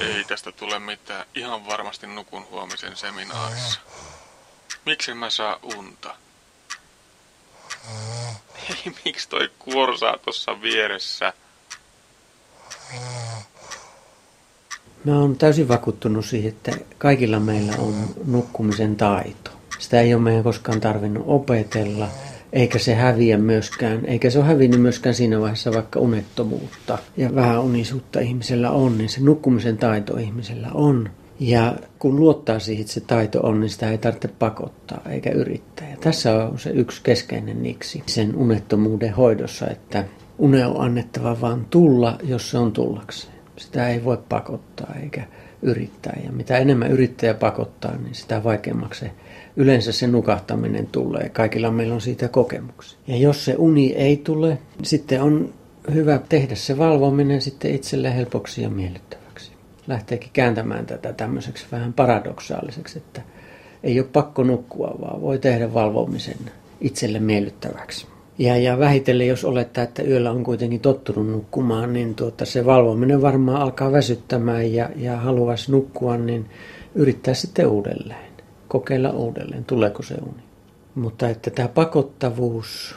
Ei tästä tule mitään. Ihan varmasti nukun huomisen seminaarissa. Miksi mä saa unta? Ei, miksi toi kuorsaa tuossa vieressä? Mä oon täysin vakuuttunut siihen, että kaikilla meillä on nukkumisen taito. Sitä ei ole meidän koskaan tarvinnut opetella, eikä se häviä myöskään, eikä se ole hävinnyt myöskään siinä vaiheessa, vaikka unettomuutta ja vähän unisuutta ihmisellä on, niin se nukkumisen taito ihmisellä on. Ja kun luottaa siihen, että se taito on, niin sitä ei tarvitse pakottaa eikä yrittää. Ja tässä on se yksi keskeinen niksi sen unettomuuden hoidossa, että une on annettava vaan tulla, jos se on tullakseen. Sitä ei voi pakottaa eikä yrittää. Ja mitä enemmän yrittäjä pakottaa, niin sitä vaikeammaksi se, yleensä se nukahtaminen tulee. Kaikilla meillä on siitä kokemuksia. Ja jos se uni ei tule, niin sitten on hyvä tehdä se valvominen sitten itselle helpoksi ja miellyttäväksi. Lähteekin kääntämään tätä tämmöiseksi vähän paradoksaaliseksi, että ei ole pakko nukkua, vaan voi tehdä valvomisen itselle miellyttäväksi. Ja, ja vähitellen, jos olettaa, että yöllä on kuitenkin tottunut nukkumaan, niin tuota, se valvominen varmaan alkaa väsyttämään ja, ja haluaisi nukkua, niin yrittää sitten uudelleen. Kokeilla uudelleen, tuleeko se uni. Mutta että tämä pakottavuus,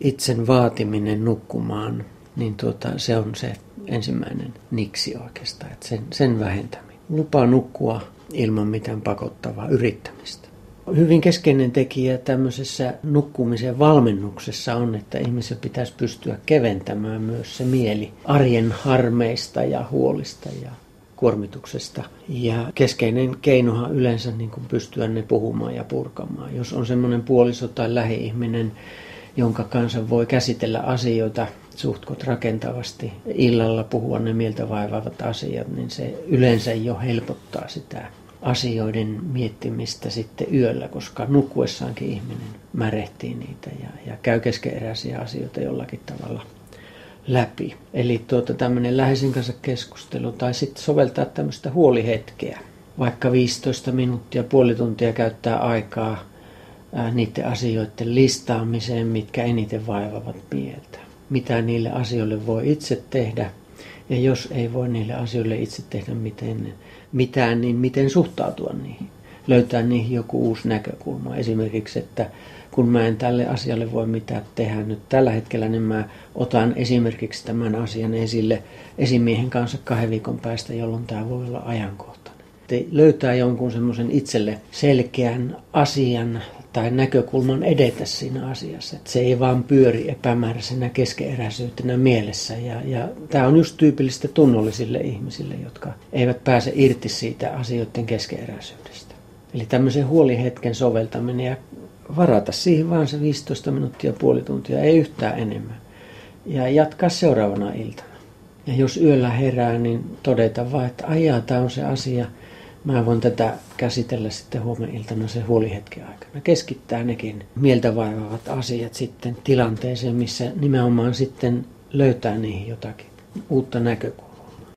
itsen vaatiminen nukkumaan, niin tuota, se on se ensimmäinen niksi oikeastaan, että sen, sen vähentäminen. Lupaa nukkua ilman mitään pakottavaa yrittämistä. Hyvin keskeinen tekijä tämmöisessä nukkumisen valmennuksessa on, että ihmisen pitäisi pystyä keventämään myös se mieli arjen harmeista ja huolista ja kuormituksesta. Ja keskeinen keinohan yleensä niin kuin pystyä ne puhumaan ja purkamaan. Jos on semmoinen puoliso tai lähi-ihminen, jonka kanssa voi käsitellä asioita suhtkot rakentavasti, illalla puhua ne mieltä vaivaavat asiat, niin se yleensä jo helpottaa sitä asioiden miettimistä sitten yöllä, koska nukkuessaankin ihminen märehtii niitä ja, ja käy keskeeräisiä asioita jollakin tavalla läpi. Eli tuota, tämmöinen läheisen kanssa keskustelu tai sitten soveltaa tämmöistä huolihetkeä. Vaikka 15 minuuttia, puoli tuntia käyttää aikaa ää, niiden asioiden listaamiseen, mitkä eniten vaivavat mieltä. Mitä niille asioille voi itse tehdä ja jos ei voi niille asioille itse tehdä miten mitään, niin miten suhtautua niihin. Löytää niihin joku uusi näkökulma. Esimerkiksi, että kun mä en tälle asialle voi mitään tehdä nyt tällä hetkellä, niin mä otan esimerkiksi tämän asian esille esimiehen kanssa kahden viikon päästä, jolloin tämä voi olla ajankohtainen. Löytää jonkun semmoisen itselle selkeän asian tai näkökulman edetä siinä asiassa. Että se ei vaan pyöri epämääräisenä keskeeräisyytenä mielessä. Ja, ja tämä on just tyypillistä tunnollisille ihmisille, jotka eivät pääse irti siitä asioiden keskeeräisyydestä. Eli tämmöisen huolihetken soveltaminen ja varata siihen vaan se 15 minuuttia, puoli tuntia, ei yhtään enemmän. Ja jatkaa seuraavana iltana. Ja jos yöllä herää, niin todeta vaan, että ajaa, tämä on se asia – Mä voin tätä käsitellä sitten huomenna iltana se huolihetken aikana. Keskittää nekin mieltä vaivaavat asiat sitten tilanteeseen, missä nimenomaan sitten löytää niihin jotakin uutta näkökulmaa.